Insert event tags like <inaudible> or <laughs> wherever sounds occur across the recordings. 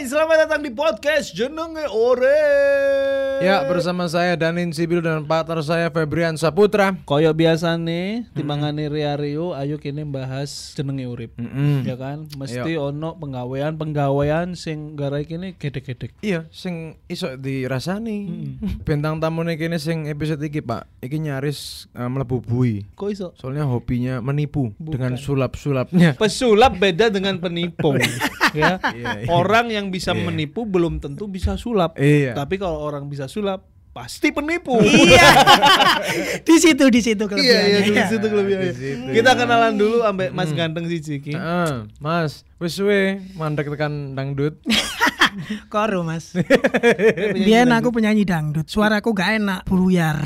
Hai, selamat datang di podcast Jenenge Ore. Ya, bersama saya Danin Sibil dan partner saya Febrian Saputra. Koyo biasa nih, timbangane Ria Rio, ayo kini bahas jenenge urip. Mm-mm. Ya kan, mesti ono penggawean-penggawean sing garai kini gede-gede. Iya, sing iso dirasani. <laughs> Bintang tamu nih kini sing episode iki, Pak. Iki nyaris uh, mlebu bui. Kok iso? Soalnya hobinya menipu dengan sulap-sulapnya. Pesulap beda dengan penipu. <laughs> ya. <laughs> Iya, iya. Orang yang bisa Iya. menipu belum tentu bisa sulap. Iya. Tapi kalau orang bisa sulap, pasti penipu. Iya. <laughs> di situ di situ Iya, iya, kelebihannya. di situ kelebihannya. Di situ. Kita kenalan dulu ambek Mas ganteng si Ciki. Heeh, Mas, wis suwe mandek tekan dangdut. <laughs> Koro mas. Biar aku penyanyi dangdut. Suaraku gak enak, buyar.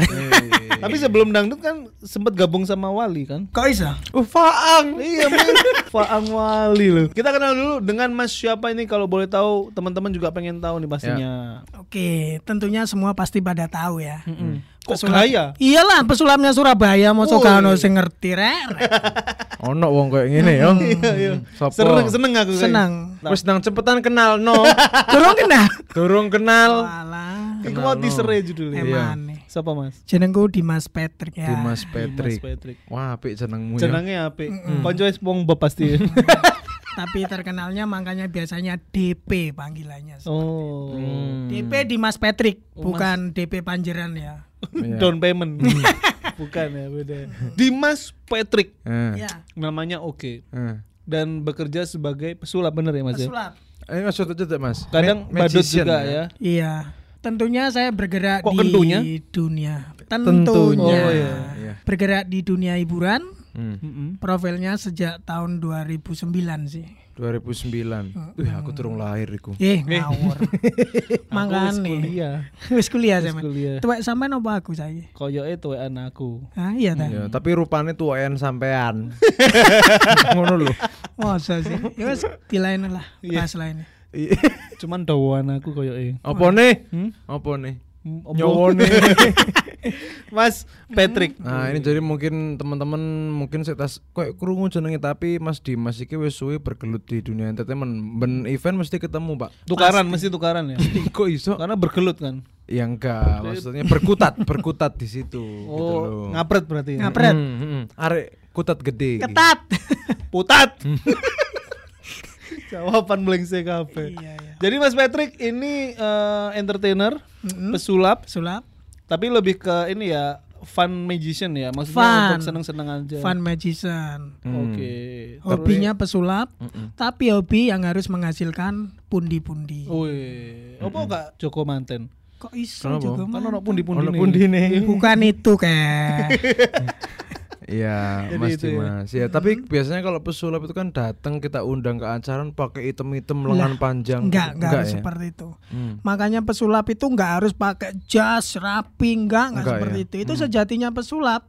Tapi sebelum dangdut kan sempat gabung sama Wali kan? Kok bisa? Uh, Faang. Iya men Faang Wali loh Kita kenal dulu dengan mas siapa ini Kalau boleh tahu teman-teman juga pengen tahu nih pastinya Oke, tentunya semua pasti pada tahu ya. Kok Pesulap- kaya? Iyalah, pesulapnya Surabaya mau Woi. kano sing ngerti rek. <laughs> Ono wong koyo ngene yo. <laughs> Iya iya Sopo? Seneng, seneng aku. Senang. Wis nang cepetan kenal no. <laughs> Turun kena. Durung kenal. Walah. Iku mau teaser ya judulnya Iya. Emane. Siapa mas? Jenengku Dimas Patrick ya. Dimas Mas Patrick. Patrick Wah, apik jenengmu ya. Jenengnya apa? Konco es Bob pasti Tapi terkenalnya makanya biasanya DP panggilannya. Oh Hmm. DP Dimas Patrick, bukan DP Panjeran ya. Iya. Down payment <laughs> Bukan ya beda Dimas Patrick Ya. Namanya oke eh. Dan bekerja sebagai pesulap bener ya mas ya? Pesulap. Eh, Mas Soto Cetek, Mas. Kadang Ma- badut magician juga ya Iya. Tentunya saya bergerak Kok di kentunya? dunia. Tentunya. Tentunya. Oh, iya. Iya. Bergerak di dunia hiburan. Hmm. Profilnya sejak tahun 2009 sih. 2009. Wih, aku turun lahir iku. Eh, ngawur. <laughs> Aku wis kuliah Wis kuliah kuliah Tuwek sampean apa aku saya? Koyoke tuwek anakku Ah, iya ta. Ya, tapi rupanya tuaen sampean. <laughs> <laughs> Ngono lho. Masa sih? Ya wis dilain lah, Iya. bahas lainnya. Cuman dawan aku koyoke Apa nih? Hmm? Apa nih? Nyowone. <laughs> Mas Patrick. Nah, ini jadi mungkin teman-teman mungkin saya tas kayak krungu jenenge tapi Mas Dimas iki wis suwe bergelut di dunia entertainment. Ben event mesti ketemu, Pak. Tukaran mesti tukaran ya. <laughs> Kok iso? Karena bergelut kan. Ya enggak, maksudnya berkutat, berkutat di situ gitu Oh, loh. ngapret berarti. ya? Ngapret. Hmm, hmm. Arek kutat gede. Ketat. <laughs> Putat. Jawaban melengsek kabeh. Iya, iya. Jadi Mas Patrick ini eh, entertainer, pesulap, Sulap, tapi lebih ke ini ya fun magician ya, maksudnya Fun. untuk seneng-seneng aja. fun magician. Oke. Hobinya pesulap, tapi hobi yang harus menghasilkan pundi-pundi. Wih, apa kak Joko Manten? Kok iso Kenapa? juga Kan ono pundi-pundi Ono nih. pundine. Bukan itu kayak. <laughs> Iya, Mas itu ya. Dimas. Ya, tapi biasanya kalau pesulap itu kan datang kita undang ke acara pakai item-item lengan panjang. Enggak, enggak harus ya? seperti itu. Hmm. Makanya pesulap itu enggak harus pakai jas rapi, enggak, enggak Enggak seperti ya? itu. Itu sejatinya pesulap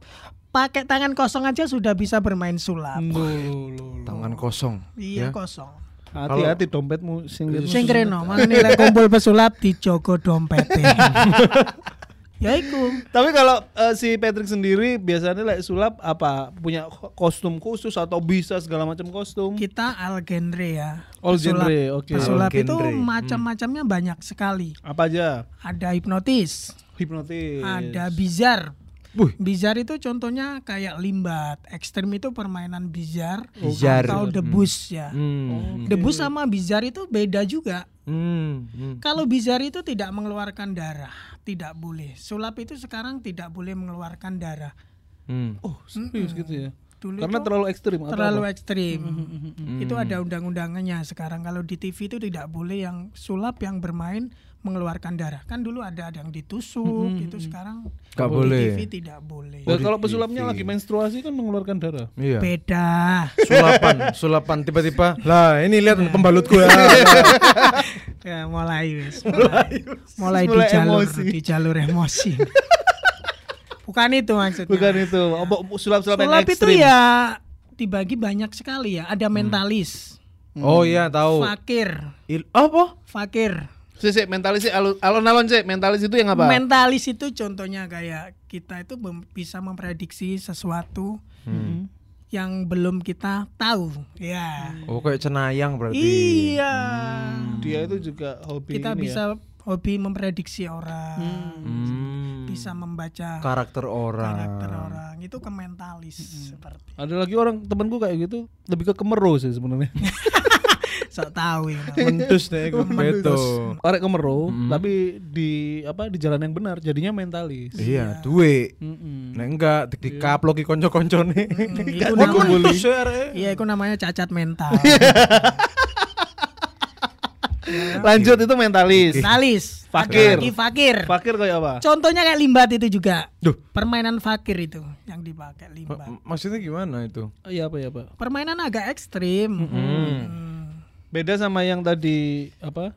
pakai tangan kosong aja sudah bisa bermain sulap. Loh, loh, loh. Tangan kosong. Iya, ya. kosong. Hati-hati dompetmu sing Sing kreno, makanya lek kumpul pesulap dijogo dompete. <laughs> ya iku. Tapi kalau eh, si Patrick sendiri biasanya like sulap apa punya ko- kostum khusus atau bisa segala macam kostum? Kita al genre ya. All Pesulap- genre, oke. Pesulap All itu. Hmm. macam-macamnya banyak sekali. Apa aja? Ada hipnotis, Hipnotis. ada bizar. Wih. Bizar itu contohnya kayak limbat. Ekstrem itu permainan bizar, Bizar. atau debus ya. Hmm. Debus sama bizar itu beda juga. Hmm. hmm. Kalau bizar itu tidak mengeluarkan darah, tidak boleh. Sulap itu sekarang tidak boleh mengeluarkan darah. Hmm. Oh, serius gitu ya. Dulu Karena itu terlalu ekstrim atau terlalu apa? ekstrim. Hmm. Itu ada undang-undangannya sekarang. Kalau di TV itu tidak boleh yang sulap yang bermain mengeluarkan darah. Kan dulu ada ada yang ditusuk gitu sekarang Nggak di boleh. TV tidak boleh. Ya, kalau pesulapnya lagi menstruasi kan mengeluarkan darah. Iya. Beda. Sulapan, sulapan tiba-tiba. Lah, ini lihat pembalutku ya. <laughs> ya mulai wis. Mulai, mulai di Mulai jalur emosi. di jalur emosi. Bukan itu maksudnya. Bukan itu. Sulap-sulap yang Sulap itu ekstrim? ya dibagi banyak sekali ya. Ada mentalis, oh iya, tahu. fakir, Il- apa? fakir. Si, si, mentalis alon-alon sih. Mentalis itu yang apa? Mentalis itu contohnya kayak kita itu mem- bisa memprediksi sesuatu Hmm. yang belum kita tahu. Ya. Oh kayak cenayang berarti. Iya. Dia itu juga hobi Kita ini bisa ya. hobi memprediksi orang. Hmm. Bisa membaca karakter orang. karakter orang. Itu ke mentalis seperti. Ada lagi orang temanku kayak gitu lebih ke kemero sih sebenarnya. <laughs> Sok tahu ya. Mendus deh gue beto. Orek kemero tapi di apa di jalan yang benar jadinya mentalis. Iya, duwe. Mm-mm. Nek enggak di dikaploki kanca-kancane. <laughs> itu Gak namanya- dibully. <laughs> Share, Iya, itu namanya cacat mental. <laughs> Lanjut itu mentalis. Mentalis. Fakir. Lagi fakir. Fakir kayak apa? Contohnya kayak limbat itu juga. Duh. Permainan fakir itu yang dipakai limbat. M- Maksudnya gimana itu? Oh, Iya apa ya pak? Permainan agak ekstrim. Hmm. Beda sama yang tadi apa?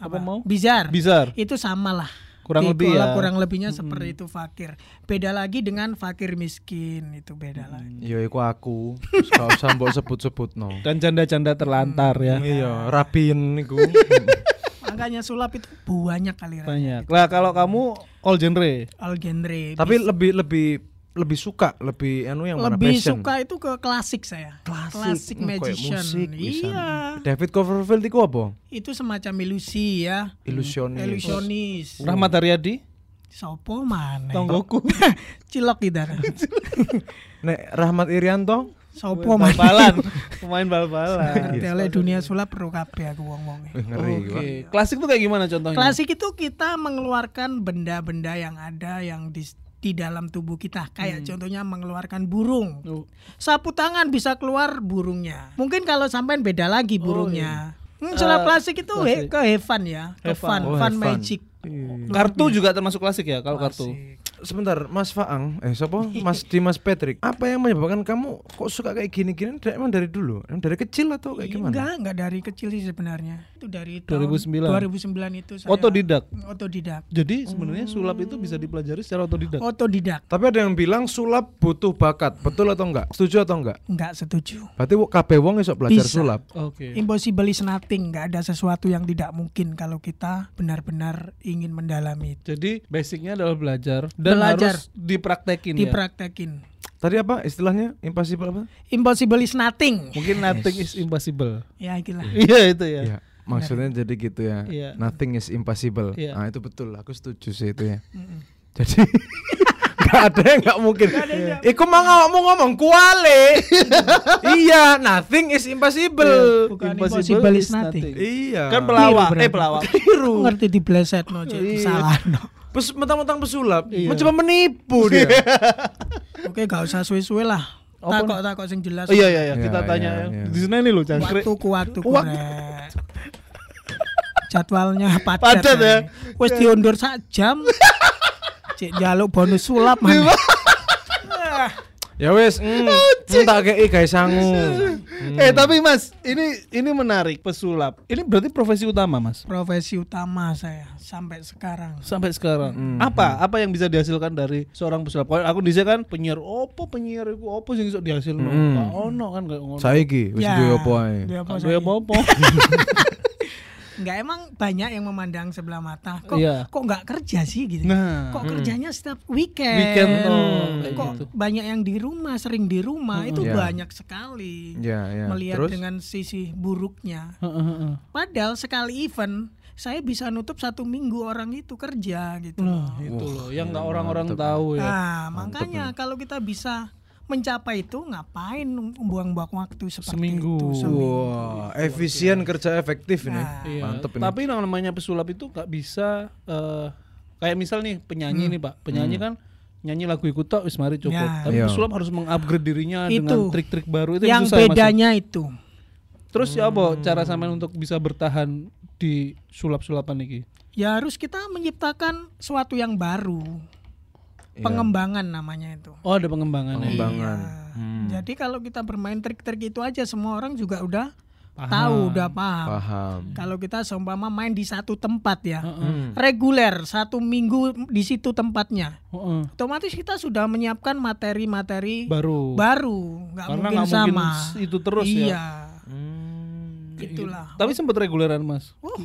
Apa, mau? Bizar. Bizar. Itu sama lah. Kurang lebih ya. Kurang lebihnya seperti itu fakir. Beda lagi dengan fakir miskin itu beda lagi. Ya iku aku. Gak usah mbok sebut-sebut no. <laughs> Dan janda-janda terlantar ya. Iya, rapin niku. <laughs> Makanya sulap itu banyak kali. Banyak. Lah kalau kamu all genre. all genre. Tapi lebih lebih lebih suka, lebih anu yang mana lebih passion. suka itu ke klasik saya. Klasik, Hmm, kayak magician. musik iya. David Copperfield iku apa? Itu semacam ilusi ya. Ilusionis. Ilusionis. Rahmat Haryadi. Sopo mana? Tonggoku. <laughs> Cilok gitu. <laughs> Nek Rahmat Irianto Sopo mana? Bal-balan. <laughs> Pemain bal-balan. Ngerti oleh dunia sulap perlu kabeh aku. Wih, ngeri Oke. Klasik tuh kayak gimana contohnya? Klasik itu kita mengeluarkan benda-benda yang ada yang di di dalam tubuh kita. Kayak contohnya mengeluarkan burung. Oh. sapu tangan bisa keluar burungnya. Mungkin kalau sampean beda lagi burungnya. Hmm, sulap Eh, klasik itu he- ke have fun ya ke fun fun. Oh, fun magic. Kartu juga termasuk klasik ya kalau kartu. Sebentar, Mas Faang, eh siapa? <laughs> Mas Dimas Patrick. Apa yang menyebabkan kamu kok suka kayak gini-gini? Dari- Emang dari dulu? Emang dari kecil atau kayak gimana? enggak enggak dari kecil sih sebenarnya itu dari tahun 2009. 2009 itu saya Otodidak. otodidak Jadi sebenarnya sulap itu bisa dipelajari secara otodidak. otodidak Tapi ada yang bilang sulap butuh bakat. Betul atau enggak? Setuju atau enggak? enggak setuju Berarti kabeh wong iso belajar Bisa. sulap. Oke. Impossible is nothing, nggak ada sesuatu yang tidak mungkin kalau kita benar-benar ingin mendalami itu. Jadi basicnya adalah belajar dan Belajar. harus dipraktekin ya. Dipraktekin. Tadi apa istilahnya? Impossible apa? Impossible is nothing. Mungkin <laughs> nothing is impossible. Ya itulah. <laughs> Iya itu ya. Iya. Maksudnya jadi gitu ya. Iya. Nothing is impossible. Iya. Nah, itu betul. Aku setuju sih itu ya. Jadi <laughs> Gak ada yang gak mungkin. Iku mau ngomong ngomong kuale. iya, nothing is impossible. Bukan impossible is nothing. Iya. Kan pelawak, Keliru eh pelawak. Keliru. Ngerti di bleset no, Iya. Cik. salah no. Pes mentang-mentang pesulap, Iya. mencoba menipu dia. <laughs> Oke, gak usah suwe-suwe lah. Takok takok sing jelas. Oh iya iya iya, Iya, kita iya, tanya ya. iya. Di sana ini loh cangkrik. Waktu ku waktu ku. Jadwalnya <laughs> padat. Padat ya. Wis diundur sak jam. <laughs> Cek jaluk bonus sulap mana. Ya wes, mm, tak kei guys sangu. <laughs> Eh tapi Mas, ini ini menarik pesulap. Ini berarti profesi utama Mas Profesi utama saya sampai sekarang. sampai sekarang. Hmm. Apa apa yang bisa dihasilkan dari seorang pesulap? Kalau aku dhisik kan penyiar opo penyiar iku opo sing iso dihasilno? Hmm. Gak ono kan kayak ngono. Saiki wis Ya, duwe apa ae. duwe apa <laughs> Gak saya? duwe apa-apa. Enggak emang banyak yang memandang sebelah mata. Kok Iya. kok nggak kerja sih gitu. Nah. Kok kerjanya setiap weekend. Weekend, oh, Hmm. Kok gitu. banyak yang di rumah, sering di rumah. Itu Iya. banyak sekali. Ya, ya. Melihat Terus dengan sisi buruknya. Padahal sekali event saya bisa nutup satu minggu orang itu kerja gitu. Nah, itu loh yang nggak orang-orang tahu ya. Nah, makanya kalau kita bisa mencapai itu ngapain buang-buang waktu seperti Seminggu. itu seminggu. Wah, efisien kerja efektif ini. Nah. Iya, Mantep ini. Tapi namanya pesulap itu nggak bisa eh, kayak misal nih penyanyi nih Pak, penyanyi kan nyanyi lagu ikut tok wis mari cukup. Ya. Tapi Iya. pesulap harus mengupgrade dirinya Itu. dengan trik-trik baru itu yang susah ya, ya? bedanya itu Terus ya apa cara sampean untuk bisa bertahan di sulap-sulapan iki? ya harus kita menciptakan sesuatu yang baru Iya. Pengembangan namanya itu Oh, ada pengembangan ya. Pengembangan. Iya. Hmm. jadi kalau kita bermain trik-trik itu aja semua orang juga udah Paham. tahu udah paham Paham. kalau kita seumpama main di satu tempat ya Hmm. reguler satu minggu di situ tempatnya Heeh. otomatis kita sudah menyiapkan materi-materi Baru. baru nggak mungkin mungkin sama itu terus ya. iya Hmm. itulah Tapi sempat reguleran, Mas. oh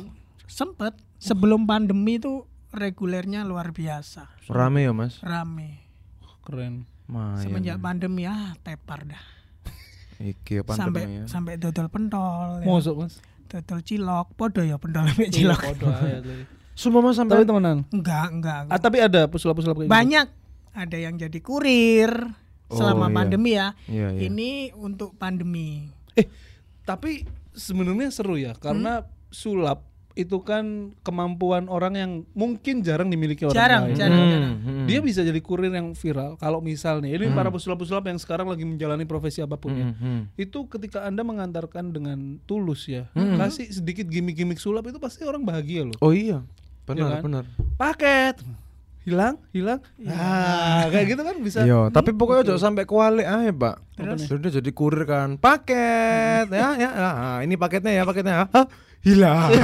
sempet sebelum pandemi itu regulernya luar biasa Rame ya, Mas? rame Keren. Lumayan. semenjak pandemi ah tepar dah Iki apa sampai namanya? sampai dodol pentol, ya. Mosok Mas. dodol cilok, podo ya pentol ambek Iya, cilok. podo <laughs> tadi. Sumpah Mas Tapi sampai temenan. Enggak, enggak. enggak. Ah, tapi ada pesulap-pesulap kayak gitu. Banyak. Ada yang jadi kurir selama Oh, iya. pandemi ya. Iya, iya. Ini untuk pandemi. Eh, tapi sebenarnya seru ya karena sulap itu kan kemampuan orang yang mungkin jarang dimiliki orang Jarang, lain. jarang, Hmm, jarang. hmm. Dia bisa jadi kurir yang viral kalau misalnya ini para pesulap-pesulap yang sekarang lagi menjalani profesi apa pun ya. Hmm, hmm. Itu ketika Anda mengantarkan dengan tulus ya, kasih sedikit gimmick-gimmick sulap itu pasti orang bahagia loh. Oh iya. Benar, Iya kan? benar. Paket hilang, hilang. Ah, kayak gitu kan bisa. Iya, tapi pokoknya jangan sampai kualik aja, Pak. Terus? Sudah jadi kurir kan. Paket ya, ya. Ah, ini paketnya ya, paketnya. Hah? Hilang. <laughs>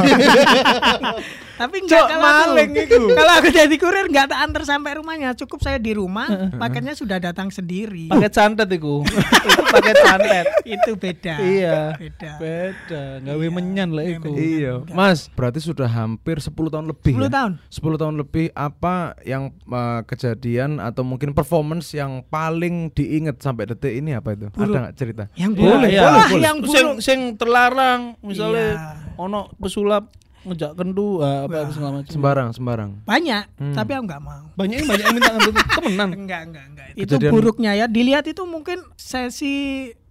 Tapi enggak Cok, kalau maling aku, itu. kalau aku jadi kurir enggak tak antar sampai rumahnya, cukup saya di rumah, paketnya sudah datang sendiri. Paket santet itu. itu <laughs> paket santet. itu beda. Iya. Beda. Beda, gawe menyan lah itu. iya. Mas, berarti sudah hampir 10 tahun lebih 10 ya? tahun. 10 tahun lebih apa yang eh, kejadian atau mungkin performance yang paling diinget sampai detik ini apa itu? Ada nggak cerita? Yang Iya, buruk. iya. Wah, boleh. yang sing buruk. sing terlarang misalnya Iya. Ono pesulap ngejak kendu ah, apa segala macam. Sembarang, sembarang. Banyak, Hmm. tapi aku enggak mau. Banyak yang banyak yang minta ngentut <laughs> temenan. Enggak, enggak, enggak. Itu Kejadian- buruknya ya. Dilihat itu mungkin sesi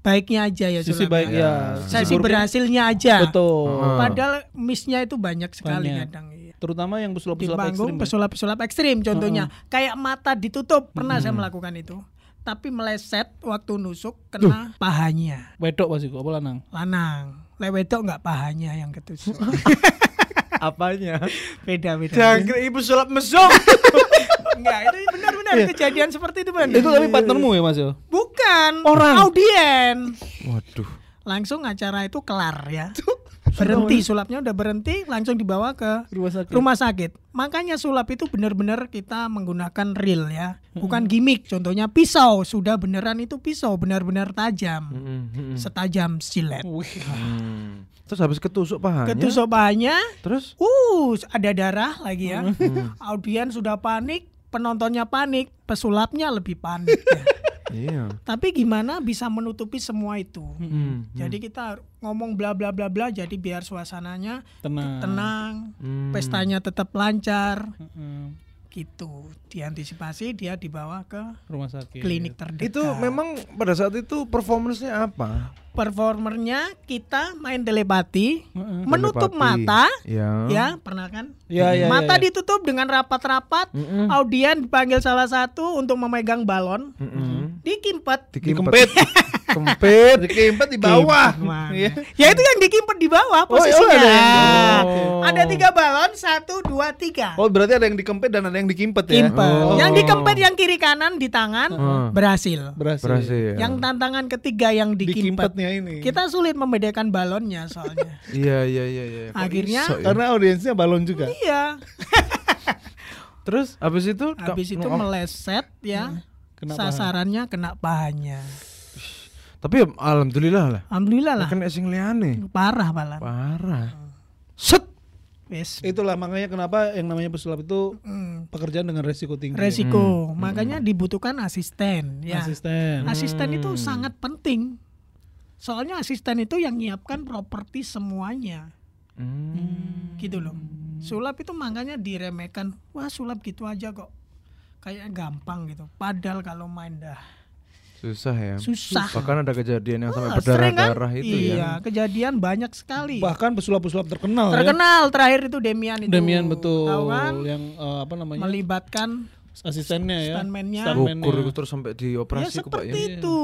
baiknya aja ya Sisi sulapnya. baik ya. Sesi buruknya- berhasilnya aja. Betul. Ah. Padahal missnya itu banyak sekali Banyak. kadang. iya. Terutama yang pesulap-pesulap ekstrim. ya. pesulap-pesulap ekstrim contohnya. Kayak mata ditutup, pernah saya melakukan itu. Tapi meleset waktu nusuk kena pahanya. Wedok pasti kok apa lanang. Lanang. Lewedok enggak pahanya yang ketusuk. <laughs> Apanya? Beda-beda. Jangkrik ibu sulap mesum. <laughs> Enggak, itu benar-benar kejadian seperti itu benar. Itu tapi partnermu ya Mas ya? Bukan Orang. audien. Waduh. Langsung acara itu kelar ya. <laughs> Berhenti sulapnya udah berhenti, langsung dibawa ke Rumah sakit. rumah sakit. Makanya sulap itu benar-benar kita menggunakan real ya, bukan gimmick. Contohnya pisau, sudah beneran itu pisau, benar-benar tajam, setajam silet. Hmm. Terus habis ketusuk pahanya. Ketusuk pahanya, Terus? uh, ada darah lagi ya. Audien sudah panik, penontonnya panik, pesulapnya lebih panik. ya. <laughs> Iya. Tapi gimana bisa menutupi semua itu? Hmm. Jadi kita ngomong bla bla bla bla jadi biar suasananya Tenang. tenang, Hmm. pestanya tetap lancar Heeh. gitu. Diantisipasi dia dibawa ke Rumah sakit. klinik terdekat. Itu memang pada saat itu performance-nya apa? performernya kita main telepati, Heeh. menutup Telepati. mata, Ya. ya pernah kan? Ya, ya, mata ya, ya. ditutup dengan rapat-rapat, Mm-mm. audien dipanggil salah satu untuk memegang balon, Mm-mm. Dikimpet. Dikempet. Kempit. Dikempet di bawah. Iya. Ya itu yang dikimpet di bawah Oh, iya, posisinya. ada yang- Oh. Ada tiga balon, satu, dua, tiga. Oh, berarti ada yang dikempet dan ada yang dikimpet ya. Kimpet. Oh. Yang dikempet yang kiri kanan di tangan Hmm. berhasil. Berhasil. Berhasil. Yang tantangan ketiga yang dikimpet. Dikimpetnya ini. Kita sulit membedakan balonnya soalnya. <laughs> Iya, iya, iya, iya. Kok Akhirnya- iso ya? karena audiensnya balon juga. iya. terus habis itu Habis itu oh, meleset ya. Hmm. Kena paha. sasarannya kena pahanya. Tapi alhamdulillah lah. Alhamdulillah lah. Kena sing liane. Parah malah. Parah. Set. Wes. Itulah makanya kenapa yang namanya pesulap itu Hmm. pekerjaan dengan resiko tinggi. Resiko. Makanya dibutuhkan asisten ya. Asisten. Asisten itu sangat penting. Soalnya asisten itu yang nyiapkan properti semuanya. Hmm. Gitu loh. Sulap itu makanya diremehkan. Wah, sulap gitu aja kok. Kayak gampang gitu. Padahal kalau main dah Susah ya. susah. Bahkan ada kejadian yang sampai Wah, sering kan? berdarah-darah itu iya, ya. kejadian banyak sekali. Bahkan pesulap-pesulap terkenal, ya. Terkenal terakhir itu Demian itu. Demian betul. Tahu kan? Yang eh, apa namanya? Melibatkan asistennya ya. Stuntman-nya. Itu terus sampai ya dioperasi kok Pak seperti ya. itu.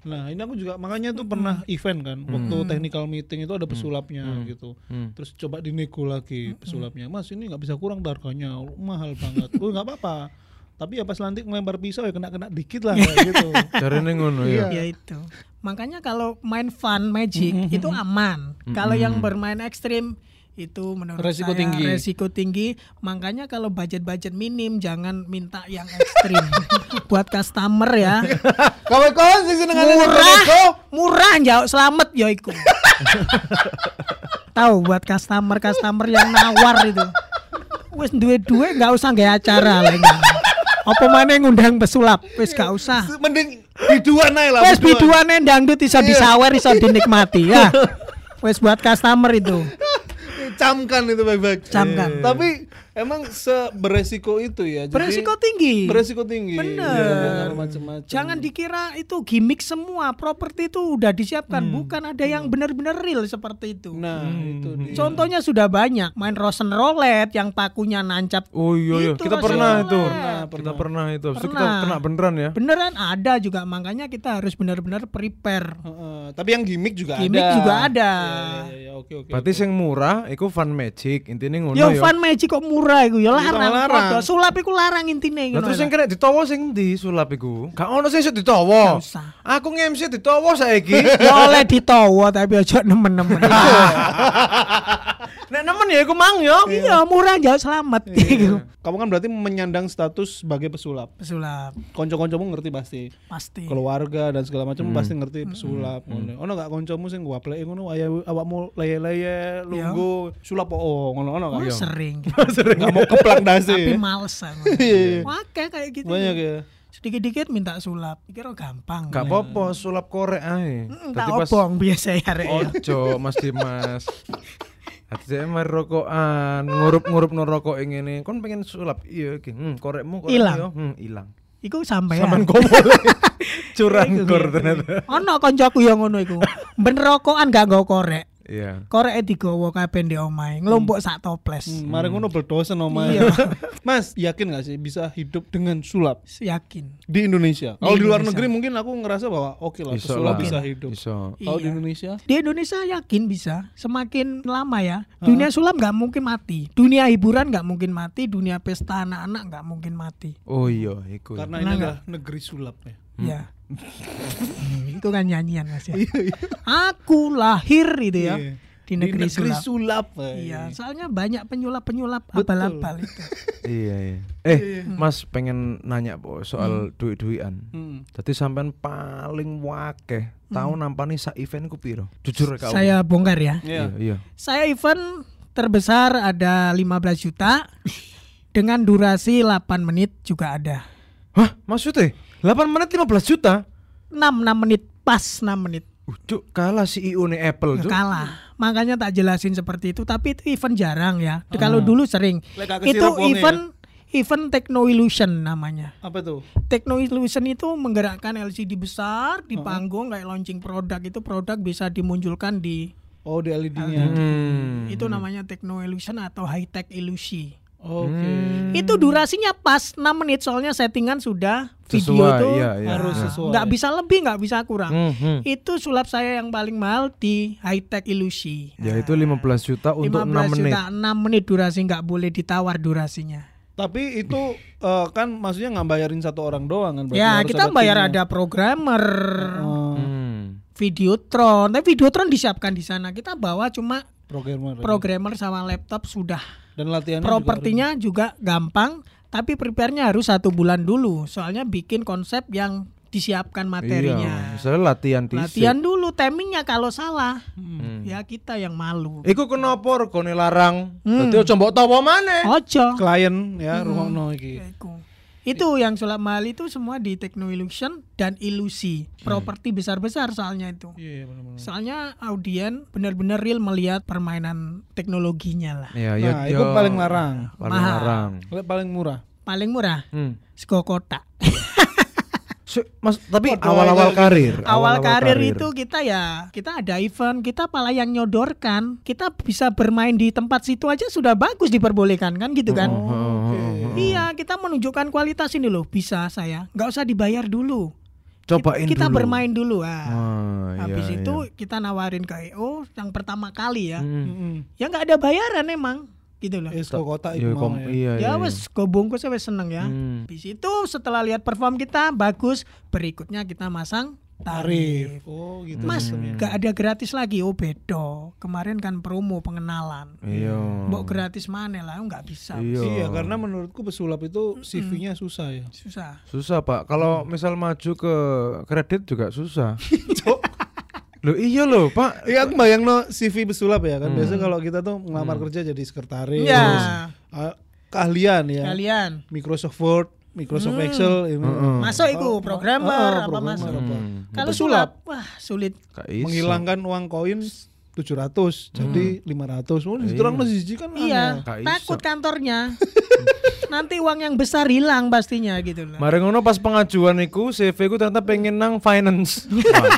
Nah, ini aku juga makanya tuh pernah event kan. Waktu technical meeting itu ada pesulapnya gitu. Hmm. Terus coba dinego lagi pesulapnya. Mas, ini nggak bisa kurang harganya. Mahal banget. Oh, nggak apa-apa. Tapi ya pas nanti ngelempar pisau ya kena-kena dikit lah <laughs> kayak gitu. Caranya ngono ya. Ya itu. Makanya kalau main fun magic itu aman. Kalau yang bermain ekstrim itu menurut Resiko saya tinggi. resiko tinggi. Makanya kalau budget-budget minim jangan minta yang ekstrim. <laughs> Buat customer ya. <laughs> Kawan-kawan sing seneng murah, murah jauh selamat ya iku. Tahu buat customer-customer yang nawar itu. Wes duwe nggak usah gaya acara lagi. Apa mana ngundang pesulap? Wis gak usah. Mending biduan aja lah. Wes biduane dangdut iso disawer iso dinikmati ya. <laughs> Wes buat customer itu. Camkan itu baik-baik. Camkan. Tapi emang seberesiko itu ya. Jadi- Beresiko tinggi. Beresiko tinggi. Bener. Jangan macam-macam. Jangan dikira itu gimmick semua. Properti itu udah disiapkan, bukan ada yang benar-benar real seperti itu. Nah, itu dia. Contohnya sudah banyak. Main Rosen Roulette yang pakunya nancap. Oh iya iya, Itu kita pernah Roulette. itu. Pernah, Kita pernah itu. Habis itu kita Pernah. kena beneran ya. Beneran ada juga, makanya kita harus benar-benar prepare. Heeh, tapi yang gimmick juga Gimmick ada. juga ada. Ya, ya, ya, oke oke. Berarti sing murah iku Fun Magic, intine ngono Yo ya. Fun Magic kok murah iku ya larang. larang. Sulap iku larang intine ngono. terus sing kena ditawa sing ndi sulap iku? Gak ono sing iso ditawa. Aku nge-MC ditawa saiki. <laughs> Ya oleh ditawa tapi aja nemen-nemen. <laughs> Nek nemen ya iku mang yo. Iya, murah aja selamat iku. Kamu kan berarti menyandang status sebagai pesulap. Pesulap Konco-koncomu ngerti pasti. pasti. Keluarga dan segala macam pasti ngerti pesulap. ngono. Ono gak koncomu sing gua play ngono aya awakmu leye-leye lungguh sulap oh ngono ono Oh, gak? <laughs> sering. Gak mau keplak dasi. Tapi males aku. <laughs> Iya. Wake kayak gitu. Banyak ya. Sedikit-dikit minta sulap. Pikir oh gampang. Gak apa-apa sulap korek ae. Mm, Dadi Tak obong biasa ya ya. Ojo Mas Dimas. <laughs> Hati saya mari rokokan, ngurup-ngurup no rokok ngene. Kon pengen sulap. Iya iki. Hmm, korekmu korek Ilang. yo. Hmm, ilang. Iku sampai Saman komole. <laughs> Curangkur ternyata. Ono koncoku yang ngono iku. Ben rokokan gak nggo korek. Iya. Koreke digawa kabeh ndek omahe, nglompok sak toples. Hmm, Mari ngono berdosen omae. Iya. <laughs> Mas, yakin gak sih bisa hidup dengan sulap Yakin. di Indonesia? Kalau di luar negeri mungkin aku ngerasa bahwa oke lah pesulap lah. bisa hidup. Iso. Kalau di Iya. Indonesia Di Indonesia yakin bisa. Semakin lama ya, dunia sulap nggak mungkin mati. Dunia hiburan nggak mungkin mati. Dunia pesta anak-anak nggak mungkin mati. Oh iya, iku. karena ini adalah negeri sulap ya. Ya. <laughs> itu kan nyanyian mas ya. Aku lahir itu ya Iya. di negeri, sulap. sulap. Iya, soalnya banyak penyulap-penyulap abal-abal itu. <laughs> Iya, iya. Eh, Mas pengen nanya po soal duit-duitan. Hmm. Jadi sampean paling wakeh tahu nampani sak event ku piro? Jujur kau. Saya bongkar ya. Iya. Iya, iya. Saya event terbesar ada 15 juta dengan durasi 8 menit juga ada. Hah, maksudnya 8 menit 15 juta? 6 6 menit pas 6 menit. Uh, Cuk, kalah CEO nih Apple, Cuk. kalah. Makanya tak jelasin seperti itu, tapi itu event jarang ya. Kalau dulu sering. Itu wongnya event event Techno Illusion namanya. Apa tuh? Techno Illusion itu menggerakkan LCD besar di panggung kayak launching produk itu produk bisa dimunculkan di Oh, di LED-nya. Hmm. itu namanya Techno Illusion atau High Tech Illusi. Oke. Itu durasinya pas 6 menit soalnya settingan sudah video Sesuai, itu iya, iya. Harus sesuai. nggak bisa lebih nggak bisa kurang. Hmm, hmm. Itu sulap saya yang paling mahal di High Tech Illusi. Ya itu 15 juta untuk 6 menit. juta 6 menit durasi nggak boleh ditawar durasinya. Tapi itu eh, kan maksudnya nggak bayarin satu orang doang kan? berarti ya kita ada bayar timnya. ada programmer, Oh, Hmm. Videotron. Tapi Videotron disiapkan di sana. Kita bawa cuma programmer. ya. programmer sama laptop sudah. Dan latihannya Propertinya juga, gampang, tapi prepare-nya harus satu bulan dulu. Soalnya bikin konsep yang disiapkan Iya, materinya. misalnya latihan dhisik. Latihan dulu timingnya kalau salah, Hmm. ya kita yang malu. Iku kenapa regane larang? Hmm. Dadi ojo mbok tawa maneh. Ojo. klien ya rungokno iki. Ya, iku. Itu yang sulap mahal itu semua di Techno Illusion dan Ilusi. Properti besar-besar soalnya itu. Iya benar-benar. Soalnya audien benar-benar real melihat permainan teknologinya lah. Iya, iya. Nah, itu paling larang. Paling Mahal. larang. Paling murah. Paling murah Hmm. sego kotak. <laughs> Se- Mas, tapi awal-awal karir. Awal karir itu kita ya kita ada event, kita malah yang nyodorkan. Kita bisa bermain di tempat situ aja sudah bagus diperbolehkan kan gitu kan? Oh, Iya, kita menunjukkan kualitas ini loh, bisa saya. nggak usah dibayar dulu. Cobain kita dulu. bermain dulu ah. Ah, Habis iya, itu iya. kita nawarin ke EO yang pertama kali ya. Hmm. Heeh. Ya nggak ada bayaran emang gitu loh. Es kota Iya, itu mau kom- ya. iya, Ya iya. wes go bungkus wes seneng ya. Hmm. Habis itu setelah lihat perform kita bagus, berikutnya kita masang tarif. Tarif. Oh gitu. Mas, sistemnya. gak ada gratis lagi. Oh bedo. Kemarin kan promo pengenalan. Iya. Mbok gratis mana lah? Nggak bisa. Iya. Iya, karena menurutku pesulap itu CV-nya susah ya. Susah. Susah, Pak. Kalau misal maju ke kredit juga susah. <laughs> Loh iya loh, Pak. Iya aku bayang no CV pesulap ya kan. Biasa kalau kita tuh ngelamar kerja jadi sekretaris. Iya. Ah, keahlian ya. Kalian Microsoft Word Microsoft Excel ini. Masuk iku programmer Oh, apa programmer masuk. apa. Kalau Pesulap. sulap, wah sulit. Menghilangkan uang koin 700 jadi 500 oh Iya. diturang masih siji kan Iya, aneh. Takut kantornya. <laughs> Nanti uang yang besar hilang pastinya gitu loh. Mari ngono pas pengajuan iku CV ku ternyata pengen nang finance.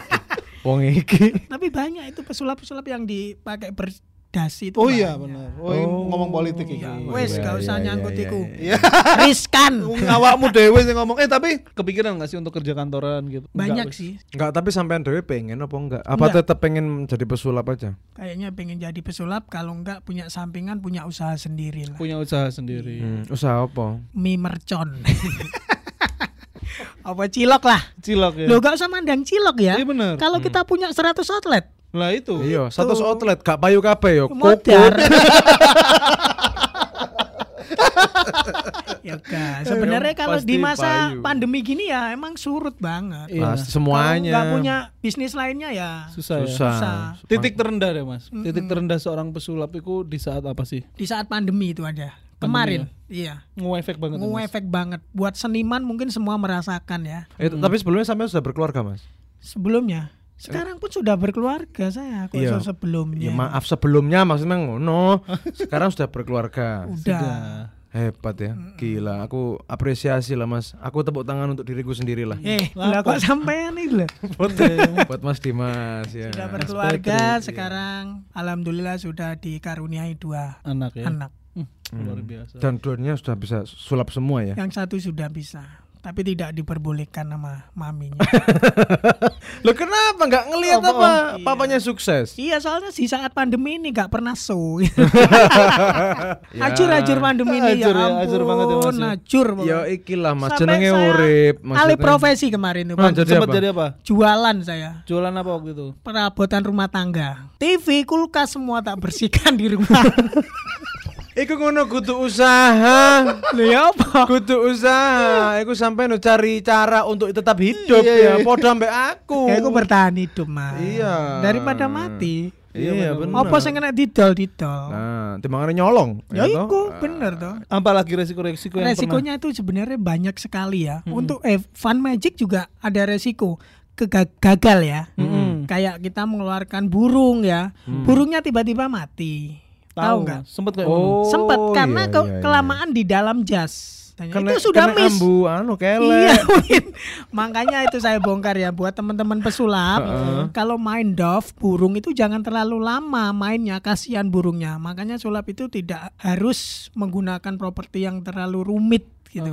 <laughs> Wong iki. Tapi banyak itu pesulap-pesulap yang dipakai berdasi itu. oh iya benar oh, ini ngomong politik iki Wes Iya, gak usah iya, nyangkut iya, iku. iya, Riskan. <laughs> Awakmu dewe sing ngomong eh tapi kepikiran gak sih untuk kerja kantoran gitu Banyak Enggak, sih. Enggak, tapi sampean dhewe pengen apa enggak? Apa Enggak. tetap pengen jadi pesulap aja? Kayaknya pengen jadi pesulap kalau enggak punya sampingan punya usaha sendiri lah. punya usaha sendiri Hmm, usaha apa? Mie mercon. <laughs> apa cilok lah. cilok ya Lo gak usah mandang cilok ya. iya benar Kalau kita punya 100 outlet, lah itu Iya, satu outlet gak payu kabeh yo. modar. <laughs> ya kan. Sebenarnya kalau di masa payu. pandemi gini ya emang surut banget. Iya. Pasti Kalau semuanya. nggak punya bisnis lainnya ya susah, ya susah. susah. titik terendah deh mas titik terendah seorang pesulap itu di saat apa sih Di saat pandemi itu ada. Kemarin, iya. ngefek banget ya? Ngefek banget. Buat seniman mungkin semua merasakan ya. Eh, tapi sebelumnya sampai sudah berkeluarga, Mas? Sebelumnya. Sekarang pun sudah berkeluarga saya kok Iya. sebelumnya. Ya maaf sebelumnya maksudnya ngono. <laughs> Sekarang sudah berkeluarga. Udah. Hebat ya. Gila, aku apresiasi lah, Mas. Aku tepuk tangan untuk diriku sendiri lah. Eh, lah kok sampean nih lah. <laughs> Buat Mas Dimas ya. Sudah berkeluarga sekarang alhamdulillah sudah dikaruniai dua anak ya anak. Hmm, luar biasa Dan dua-duanya sudah bisa sulap semua ya. Yang satu sudah bisa, tapi tidak diperbolehkan sama maminya. <laughs> Lo kenapa nggak ngelihat Apa, apa? Om? Papanya sukses. iya, soalnya di saat pandemi ini nggak pernah show. <laughs> Ya. Acur-acur pandemi ini Acur ya ya, ampun, acur banget ya, Mas, ya. acur. Ya ikilah Mas jenenge urip. Alih profesi kemarin itu, Ah, Bang. jadi apa? jadi apa Jualan saya. jualan apa waktu itu Perabotan rumah tangga. TV, kulkas semua tak bersihkan di rumah. <laughs> Iku ngono kudu usaha. Lho ya apa? kudu usaha. Iku sampai no cari cara untuk tetap hidup Iya, ya. Podo ambek aku. Ya aku bertahan hidup, Mas. Iya. Daripada mati. Iya benar. Apa sing kena didol-didol? Nah, timbangane nyolong. ya iku bener toh. apalagi resiko-resiko yang pernah Resikonya itu sebenarnya banyak sekali ya. Untuk eh, fun magic juga ada resiko gagal ya. Kayak kita mengeluarkan burung ya. Burungnya tiba-tiba mati. Tahu nggak? sempet kayak Oh, Sempet karena iya, ke- iya, iya. kelamaan di dalam jas. Tanya, Kena- itu sudah kena miss. ambu anu Iya, kelek. <laughs> Win. makanya itu saya bongkar ya buat teman-teman pesulap. Kalau main dove burung itu jangan terlalu lama mainnya, kasihan burungnya. Makanya sulap itu tidak harus menggunakan properti yang terlalu rumit gitu.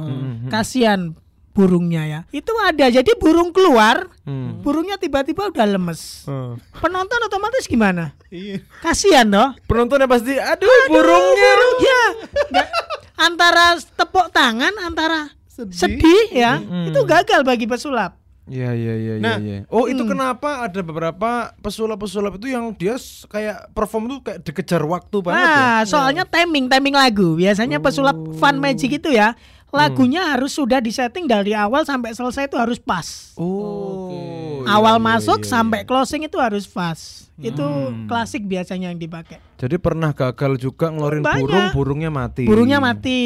Kasihan burungnya ya. Itu ada. Jadi burung keluar, Hmm. burungnya tiba-tiba udah lemes. Hmm. Penonton otomatis gimana? iya Kasihan toh. Penontonnya pasti aduh, burungnya. Ya, nggak- antara tepuk tangan antara Sedih. sedih, ya, itu gagal bagi pesulap. Iya iya iya iya. Nah, iya. Oh itu kenapa ada beberapa pesulap-pesulap itu yang dia kayak perform tuh kayak dikejar waktu banget ya? Nah, soalnya timing, timing lagu. Biasanya pesulap fun magic itu ya, lagunya harus sudah disetting dari awal sampai selesai itu harus pas. Oh. iya, awal iya, masuk iya, iya. sampai closing itu harus pas. Itu klasik biasanya yang dipakai. Jadi pernah gagal juga ngeluarin Banyak. burung, burungnya mati. Burungnya mati.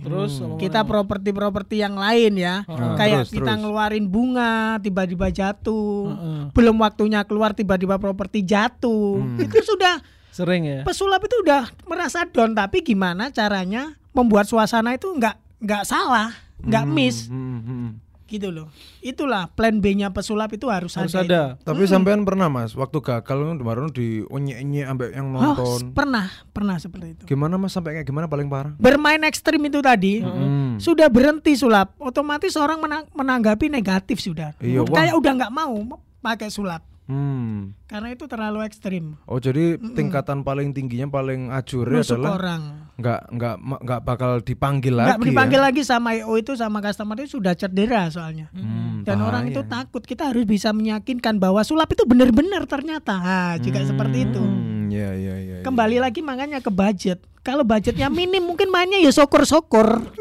terus sama kita properti-properti yang lain ya. Ah, Kayak terus, kita terus. ngeluarin bunga tiba-tiba jatuh. Belum waktunya keluar tiba-tiba properti jatuh. Hmm. Itu sudah sering ya pesulap itu udah merasa down tapi gimana caranya membuat suasana itu nggak nggak salah, nggak miss Hmm, hmm. gitu loh. Itulah plan B-nya pesulap itu harus, harus ada. ada Tapi sampean pernah mas, waktu gagal kemarin di onye ambek yang Oh, nonton. pernah, pernah seperti itu. Gimana mas sampai kayak gimana paling parah? Bermain ekstrim itu tadi Hmm. sudah berhenti sulap, otomatis orang menang- menanggapi negatif sudah. Iya. Kayak udah nggak mau pakai sulap Hmm. karena itu terlalu ekstrim. Oh jadi tingkatan paling tingginya paling ajur adalah orang. nggak nggak nggak bakal dipanggil lagi. Nggak dipanggil ya? lagi sama IO itu sama customer itu sudah cedera soalnya. Hmm, Dan orang bahaya. itu takut. Kita harus bisa meyakinkan bahwa sulap itu benar-benar ternyata. Nah, jika seperti itu. Hmm, ya ya ya. ya. Kembali lagi makanya ke budget. Kalau budgetnya minim mungkin mainnya ya syukur-syukur.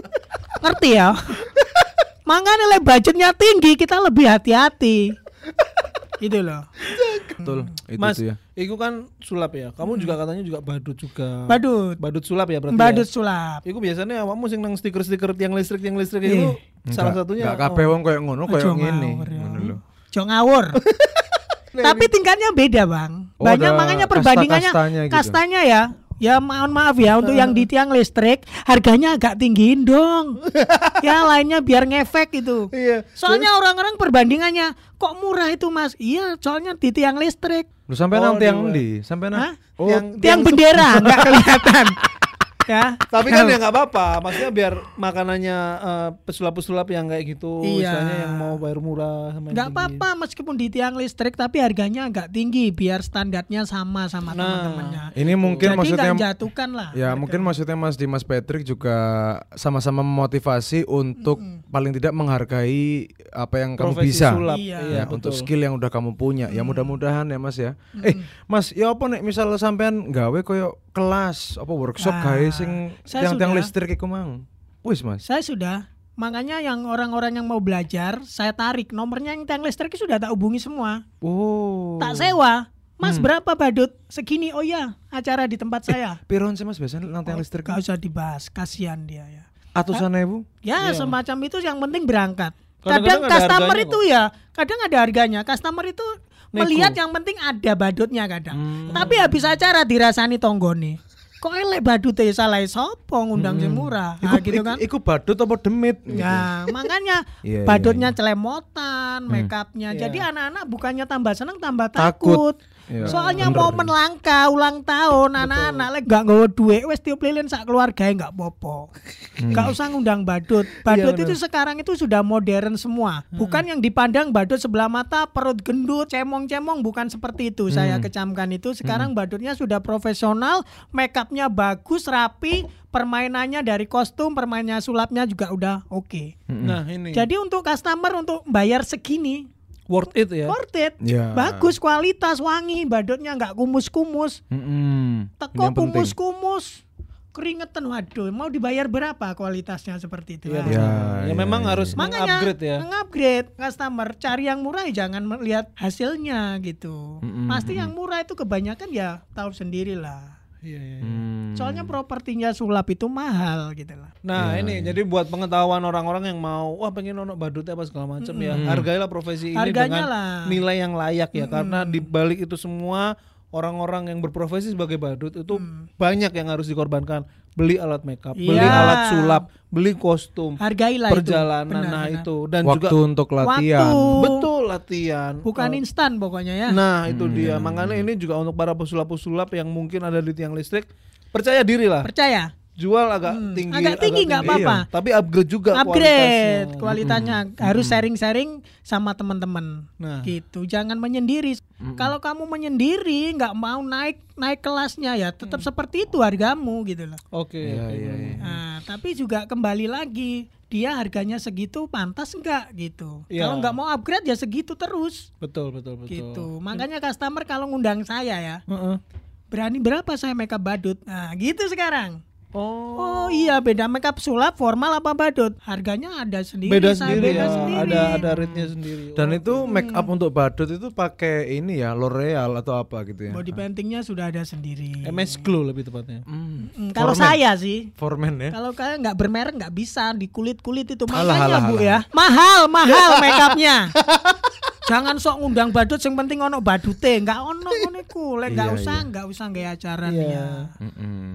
Ngerti ya? <laughs> Makanya le budgetnya tinggi kita lebih hati-hati. Itu loh. Betul. Itu Mas, ya. itu kan sulap ya. Kamu juga katanya juga badut juga. Badut. Badut sulap ya berarti. Badut Ya? sulap. Iku biasanya awakmu sing nang stiker-stiker tiang listrik tiang listrik Iya. itu salah Enggak- satunya. Enggak kabeh oh. wong koyo ngono koyo Aja ngene. ngawur ya. Ngono lho. Jo ngawur. <laughs> Tapi tingkatnya beda, Bang. Oh, Banyak ada makanya perbandingannya kasta-kastanya gitu. kastanya ya. Ya mohon maaf ya untuk yang di tiang listrik harganya agak tinggiin dong. <laughs> ya lainnya biar ngefek itu. Iya. Soalnya orang-orang perbandingannya kok murah itu Mas? Iya, soalnya di tiang listrik. Lu sampai Oh, nang tiang ndi? Sampai nang Oh, Yang- Tiang yang- bendera nggak kelihatan. <laughs> ya. Tapi kan ya nggak apa-apa. Maksudnya biar makanannya eh, pesulap-pesulap yang kayak gitu, Iya. istilahnya yang mau bayar murah sama nggak apa-apa meskipun di tiang listrik tapi harganya agak tinggi biar standarnya sama sama Nah. teman-temannya. ini mungkin Jadi maksudnya jatuhkan lah. Ya mungkin maksudnya Mas Dimas Patrick juga sama-sama memotivasi untuk paling tidak menghargai apa yang kamu Profesi bisa. sulap. Iya. Ya, untuk betul. skill yang udah kamu punya. Ya mudah-mudahan ya Mas ya. Eh, Mas, ya apa nek misal sampean gawe koyo kelas apa workshop Nah, gawe sing saya tiang-tiang sudah. listrik iku mang. Wis Mas. Saya sudah makanya yang orang-orang yang mau belajar saya tarik nomornya yang tiang listrik sudah tak hubungi semua. Oh. Tak sewa. Mas berapa badut? Segini. Oh ya, acara di tempat saya. Piron sih Mas biasanya nang tiang listrik? Gak usah dibahas, kasihan dia ya. Atusan ewu. Ya semacam itu yang penting berangkat. Kadang-kadang Kadang, ada customer itu ya, kadang ada harganya. Customer itu melihat yang penting ada badutnya kadang. Hmm. Tapi habis acara dirasani tonggone. Kok elek badute salah sopo ngundang sing murah. Nah, gitu kan. Iku badut apa demit? Ya, makanya <laughs> Iya, iya, badutnya celemotan, make upnya. Iya. Jadi anak-anak bukannya tambah seneng tambah Takut. takut. Iya, Soalnya bener. momen langka ulang tahun anak-anak lek gak nggawa duit wis tiup lilin sak keluarga nggak popo. Hmm. Gak usah ngundang badut. Badut itu sekarang itu sudah modern semua. Hmm. Bukan yang dipandang badut sebelah mata, perut gendut, cemong-cemong bukan seperti itu. Hmm. Saya kecamkan itu. Sekarang badutnya sudah profesional, make upnya bagus, rapi, permainannya dari kostum, permainannya sulapnya juga udah oke. Nah, ini Jadi untuk customer untuk bayar segini worth it ya. worth it. Ya. Bagus kualitas wangi, badutnya nggak kumus-kumus. Mm-mm. Ini Teko yang penting. kumus-kumus. Keringetan waduh, mau dibayar berapa kualitasnya seperti itu. Iya, Ya, sana. ya, ya, memang ya, harus ya. Makanya mengupgrade ya. mengupgrade customer cari yang murah ya jangan melihat hasilnya gitu. Mm-mm, Pasti yang murah itu kebanyakan ya tahu sendirilah. Iya, iya. Hmm. Soalnya propertinya sulap itu mahal gitu lah. Nah Iya, ini jadi buat pengetahuan orang-orang yang mau wah pengen nonton badutnya apa segala macam ya hargailah profesi ini Harganya dengan lah. nilai yang layak ya karena di balik itu semua orang-orang yang berprofesi sebagai badut itu banyak yang harus dikorbankan beli alat makeup beli Iya. alat sulap beli kostum Hargailah itu. perjalanan Benar, nah benar. itu dan Waktu juga untuk latihan. Waktu. betul latihan Bukan Oh, instan pokoknya ya. Nah itu dia makanya ini juga untuk para pesulap-pesulap yang mungkin ada di tiang listrik percaya diri lah Percaya? Jual agak tinggi agak tinggi nggak tinggi. apa-apa. Iya. tapi upgrade juga upgrade kualitasnya. kualitasnya harus sharing-sharing sama teman-teman Nah. gitu jangan menyendiri kalau kamu menyendiri nggak mau naik naik kelasnya ya tetap seperti itu hargamu gitu loh oke Iya, oke. iya, iya. nah, tapi juga kembali lagi dia harganya segitu pantas nggak gitu Iya. kalau nggak mau upgrade ya segitu terus betul betul betul gitu makanya customer kalau ngundang saya ya Heeh. berani berapa saya makeup badut nah gitu sekarang oh. Oh iya beda makeup sulap formal apa badut? Harganya ada sendiri beda sendiri beda ya. sendiri. ada ada rate-nya sendiri. Dan Oh, itu make up untuk badut itu pakai ini ya L'Oreal atau apa gitu ya. body paintingnya sudah ada sendiri. MS Glow lebih tepatnya. Hmm. Hmm, kalau saya sih. Formen ya. kalau kalian nggak bermerek nggak bisa di kulit kulit itu. Alah, makanya alah, bu alah. ya. Mahal mahal <laughs> makeupnya <laughs> jangan sok ngundang badut yang penting ono badute nggak ono <laughs> ngono iku lek nggak Iya, usah iya. nggak usah nggak acara Iya.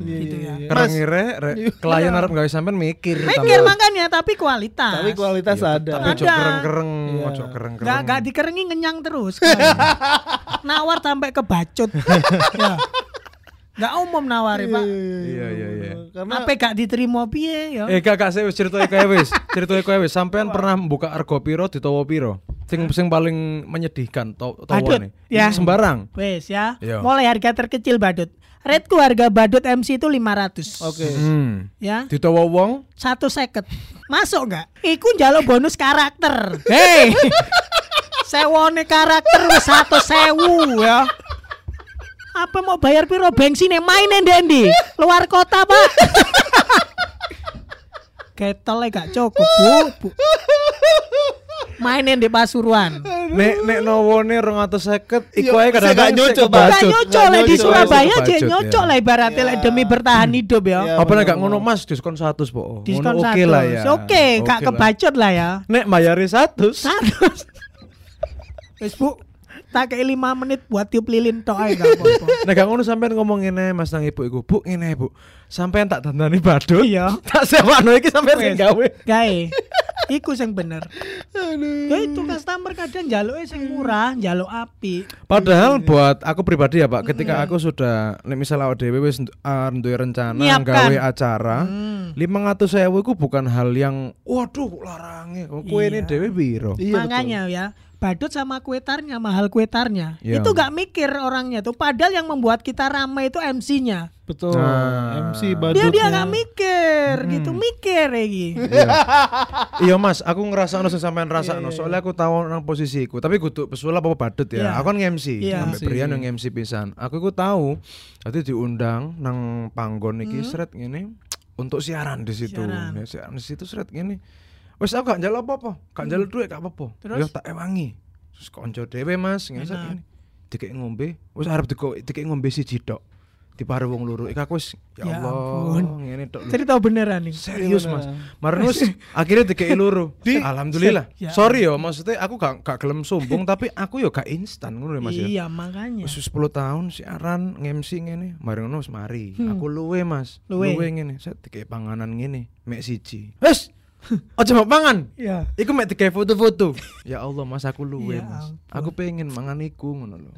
Iya, gitu iya, ya. iya. Ngire re, klien harap nggak sampean mikir. mikir makanya tapi kualitas tapi kualitas ada Tapi ojo Ada. kereng-kereng, Iya. ojo kereng-kereng. nggak nggak dikerengi ngenyang terus <laughs> nawar sampai ke bacut <laughs> ya. nggak umum nawari pak Iya iya iya. karena apa gak diterima piye ya Eh kakak saya wis cerita kae wis, cerita kae wis. Sampean pernah buka argo piro ditowo piro? Sing sing paling menyedihkan to Badut, ya. Sembarang. Wes ya. Iya. Mulai harga terkecil badut. Rateku harga badut MC itu 500. oke Hmm. Ya. Ditowo wong Satu seket. Masuk nggak? Iku njaluk bonus karakter. Hei. <laughs> Sewone karakter wis satu sewu ya. Apa mau bayar piro bensin mainin dendi luar kota pak <laughs> Ketolnya gak cukup bu, bu. Mainin di Pasuruan nek nek nowone 250 iku Iya, ae kadang-kadang sik gak nyocok. Gak nyocok lah di. Surabaya aja ya. nyocok lah ibaratnya lah demi bertahan hidup ya. Iya. Apa nek gak ngono. Mas diskon 100 po. Diskon oke lah ya. Oke, gak lah. kebacut lah ya. Nek bayari 100. Satu. Wes Bu, tak kayak lima menit buat tiup lilin tok ae gak apa-apa. <laughs> Nek gak ngono sampean ngomong ngene Mas nang ibu iku. Bu ngene Bu. Sampean tak dandani badut. Iya. <laughs> Tak sewakno iki sampean sing gawe. Gae. Iku sing bener. Ya itu customer kadang njaluknya sing murah, njaluk api. Padahal buat aku pribadi ya Pak, ketika aku sudah nek misal awak dhewe wis uh, duwe rencana Nyiapkan. gawe acara, Hmm. 500.000 iku bukan hal yang waduh larange. Kowe ini Iya. dhewe piro? Iya, Makanya ya, badut sama kue tarnya mahal kue tarnya. Iya. Itu gak mikir orangnya tuh. Padahal yang membuat kita ramai itu MC-nya. Betul. Nah. MC Dia badutnya. dia gak mikir gitu, mikir lagi. Iya. <laughs> Iya Mas, aku ngerasa ono sing sampean rasakno. Soalnya aku tahu nang posisiku, tapi kudu pesulap apa badut ya. Iya. Aku kan nge-MC, Iya. sampai MC. Brian yang MC pisan. Aku iku tahu. Dadi diundang nang panggon iki seret ngene untuk siaran di situ. Siaran. Ya, siaran di situ seret ngene. Wes aku gak njaluk apa-apa, gak njaluk duit gak apa-apa. Terus? Ya tak ewangi. Terus konco dhewe Mas, seret ngene. Dikek ngombe, wis arep dikek ngombe siji tok. Dipare wong loro. Iku aku wis ya Ya Allah, ngene tok. Cerita beneran nih. Serius mas, Marun wis <laughs> akhirnya dikei luru. <laughs> Alhamdulillah. Ya. Sorry yo, maksudnya aku gak gak gelem sombong <laughs> tapi aku yo gak instan ngono mas ya. Iya makanya. Wis 10 tahun siaran nge-MC ngene, mari ngono wis mari. Aku luwe mas, Luwe. luwe ngene, set dikei panganan ngene, mek siji. Wes. <laughs> Aja mau pangan. Iya. Iku mek dikei foto-foto. <laughs> ya Allah mas aku luwe Ya mas. Aku pengen mangan iku ngono lho.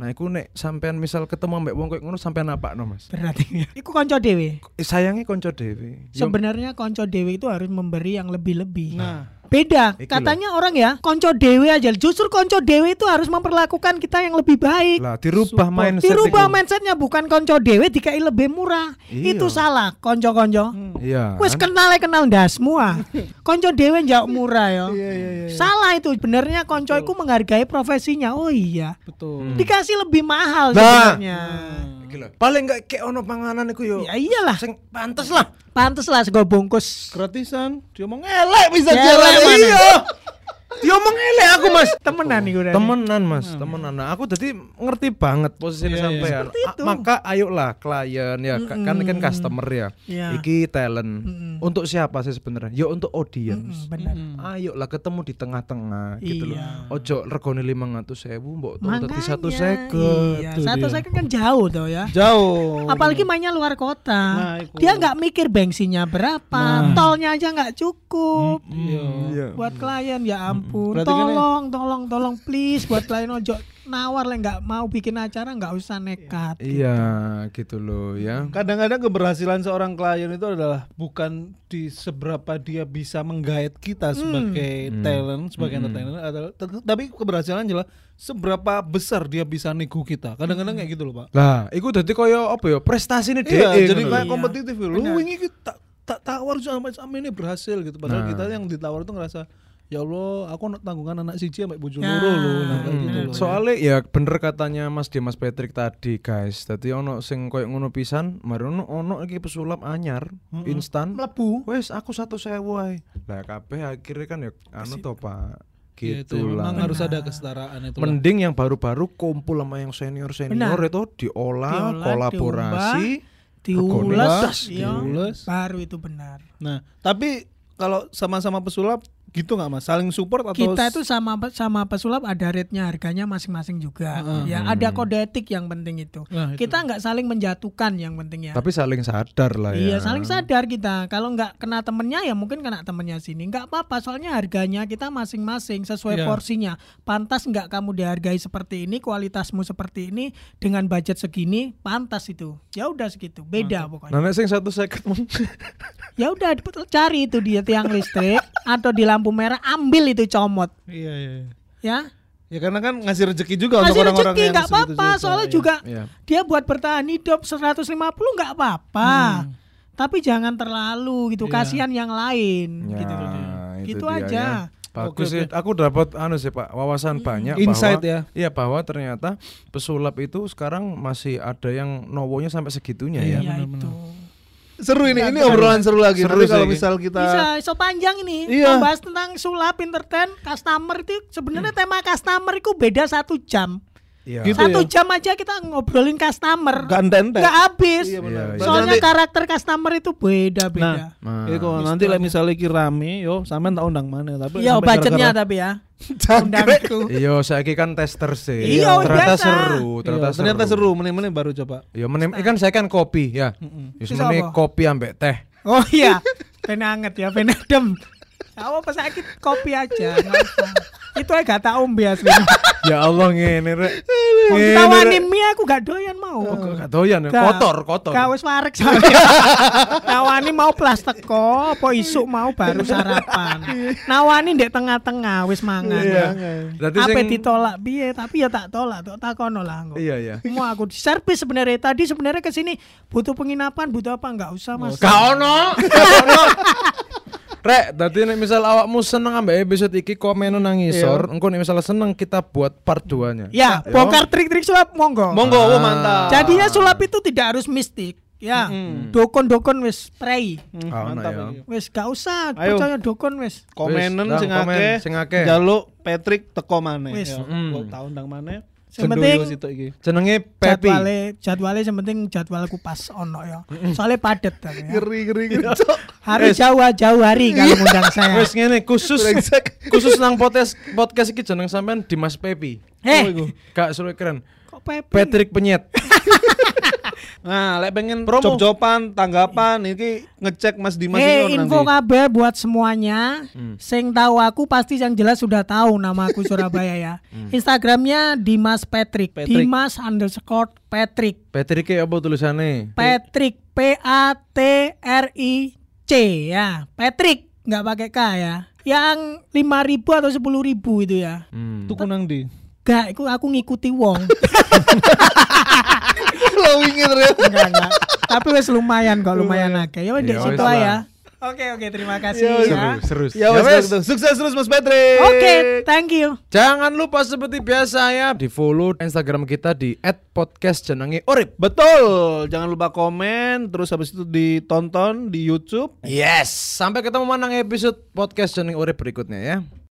Nah, iku nek sampean misal ketemu mbek wong koyo ngono sampean apakno mas? Berarti ya. Iku konco dewe. Eh, Sayangi konco dhewe. Sebenarnya konco dewe itu harus memberi yang lebih-lebih. Nah, Beda. Iki Katanya orang ya, konco dewe aja. Justru konco dewe itu harus memperlakukan kita yang lebih baik. lah dirubah Support. mindset Dirubah iku. mindsetnya bukan konco dewe dikai lebih murah. Iya. Itu salah konco-konco. Iya. Wes kan? kenal kenal ndasmu ah. <laughs> Konco dewe njak murah yo. iya iya iya. Salah itu. Benernya konco iku menghargai profesinya. Oh iya. Betul. Dikasih lebih mahal Nah. sebenarnya. Iki lho. Paling gak kayak ono panganan iku yo. Ya iyalah. Sing pantes lah. Pantes lah sego bungkus. Gratisan, dia mau ngelek bisa jalan. mana? Iya. <laughs> Diomong elek aku, Mas. Temenan nih udah. Temenan, Mas. Temenan. Nah, aku jadi ngerti banget posisi Iya, iya. sampean. Seperti A- itu. Maka ayolah klien ya ka- kan kan customer ya. Iya. Iki talent. Untuk siapa sih sebenarnya? Ya untuk audience. Mm, Benar. Ayolah ketemu di tengah-tengah gitu loh. Iya. Ojo regone 500.000 mbok tuh Makanya. dadi satu second. Iya, satu second kan jauh tuh ya. Jauh. Apalagi mainnya luar kota. Nah. Dia nggak mikir bensinnya berapa, tolnya aja nggak cukup. Iya. Iya. Buat klien ya ampun, Berarti kan tolong, tolong, tolong please buat klien ojo nawar lah nggak mau bikin acara nggak usah nekat. Iya, gitu loh ya. Kadang-kadang keberhasilan seorang klien itu adalah bukan di seberapa dia bisa menggait kita sebagai talent, sebagai entertainer adalah tapi keberhasilan adalah seberapa besar dia bisa nego kita. Kadang-kadang kayak gitu loh, Pak. Lah, iku dadi koyo apa ya? Prestasi ini Iya, dhewe. jadi kayak lho. kompetitif ya. Lu Benar. wingi ki tak tawar sampai sampai ini berhasil gitu. Padahal Nah. kita yang ditawar itu ngerasa ya Allah, aku nak tanggungan anak siji sampai bojo Ya. loro loh. Nah, kayak gitu loh. Soalnya ya bener katanya Mas Dimas Patrick tadi guys. Tadi ono sing koyo ngono pisan, mari ono ono iki pesulap anyar, instan. Melebu. Wes aku satu sewu ae. Lah kabeh akhirnya kan ya anu to Pak. Gitu, Gitu lah. memang harus ada kesetaraan itu. lah. Mending yang baru-baru kumpul sama yang senior-senior itu diolah, Diolah, kolaborasi. Diulas, Diulas, iya, diulas. baru itu benar. Nah, tapi kalau sama-sama pesulap gitu nggak mas? Saling support atau Kita itu sama sama pesulap ada rate-nya harganya masing-masing juga. Ya, ada kode etik yang penting itu. Nah, itu. Kita nggak saling menjatuhkan yang penting ya. Tapi saling sadar lah ya. Iya saling sadar kita. Kalau nggak kena temennya ya mungkin kena temennya sini. Nggak apa-apa soalnya harganya kita masing-masing sesuai Iya. porsinya. Pantas nggak kamu dihargai seperti ini, kualitasmu seperti ini dengan budget segini, pantas itu. Ya udah segitu. Beda pokoknya. Nah, sing satu second Ya udah cari itu di tiang listrik <laughs> atau di lampu merah ambil itu comot Iya, iya. iya. ya. Ya karena kan ngasih rezeki juga untuk Kasih orang-orang rezeki yang nggak apa-apa soalnya iya. juga Iya. dia buat bertahan hidup 150 nggak apa-apa. Tapi jangan terlalu gitu, Iya. kasihan yang lain Ya, gitu. itu Gitu dia aja. ya. Bagus sih. Aku dapat anu sih Pak, wawasan banyak Insight bahwa ya. Iya, bahwa ternyata pesulap itu sekarang masih ada yang nowonya sampai segitunya ya. Iya itu. Seru ini. Ini obrolan seru lagi. Seru Nanti kalau misal kita Bisa so panjang ini Iya. membahas tentang sulap entertain customer itu sebenarnya tema customer itu beda satu jam. Iya. Gitu satu ya? jam aja kita ngobrolin customer. Gak. Nggak habis. Iya, benar. Iya, iya. Soalnya Nanti- karakter customer itu Nah, beda-beda. Nah, Iku nanti lah misalnya iki rame, yo sampean tak undang mana tapi Iya sampai budgetnya tapi ya. <laughs> Undangku. Iya, saya kan tester sih. Iya, ternyata biasa. seru, Iya, ternyata, ternyata seru, meneh-meneh baru coba. Iya, menem, kan saya kan kopi ya. Ya semuanya apa? kopi ambek teh. Oh iya, <laughs> ben anget ya, ben Apa pas sakit kopi aja. Itu aja gak tak ombe asli. <laughs> ya Allah ngene rek. Tawani mie aku gak doyan mau. Oh, gak doyan ya? Gak. Kotor, kotor. Gak wis warek. Nawani <laughs> mau plastik kok, apa isuk mau baru sarapan. Nawani ndek tengah-tengah wis mangan. Iya. Berarti sing ditolak piye? Tapi ya tak tolak, tak takono lah. Iya, iya. Mau aku di servis sebenarnya tadi sebenarnya ke sini butuh penginapan, butuh apa enggak usah Mas. Gak ono. <laughs> Rek, dadi nek misal awakmu seneng ambek episode iki komen nang ngisor, engko nek misalnya seneng kita buat part 2-nya. Ya, bongkar trik-trik sulap monggo. Monggo, oh, mantap. Jadinya sulap itu tidak harus mistik. Ya, dokon-dokon wis prei. Ah, ono mantap ya. Wis gak usah Ayo. percaya dokon wis. Komenen sing akeh, jaluk Patrick teko maneh. Wis. Ya, Mm. kok tak undang maneh. Sitok iki. Jenenge Pepi. jadwale jadwale yang penting jadwalku pas ono ya. Soalnya padet tapi ya. Ngeri ngeri ngeri. Cok. Harus jauh-jauh hari kalau ngundang saya. Wis ngene khusus khusus nang podcast podcast iki jeneng sampean Dimas Pepi. Eh, Kak seru keren. kok Pepe? Patrick Penyet. <laughs> Nah, lek pengen Promo. job-joban, tanggapan iki ngecek Mas Dimas Eh, iki ono info nanti. kabeh buat semuanya. Hmm. Sing tahu aku pasti yang jelas sudah tahu nama aku Surabaya ya. <laughs> Instagramnya Dimas Patrick. Patrick. Dimas underscore Patrick. Patrick iki apa tulisannya? Patrick P A T R I C ya. Patrick nggak pakai K ya. Yang 5000 atau 10000 itu ya. Hmm. Tuku nang ndi? Gak, aku, aku ngikuti wong. <laughs> Lo wingi terus. enggak, enggak. Tapi wes lumayan kok, lumayan akeh. Ya wes di Ya situ wes lah. aja. Oke, oke, terima kasih Ya, ya. Seru, seru. Ya wes kalau gitu. Sukses terus Mas Patrick. Oke, thank you. Jangan lupa seperti biasa ya di follow Instagram kita di @podcast jenenge Urip. Betul, jangan lupa komen, terus habis itu ditonton di YouTube. Yes. Sampai ketemu manang episode podcast jenenge Urip berikutnya ya.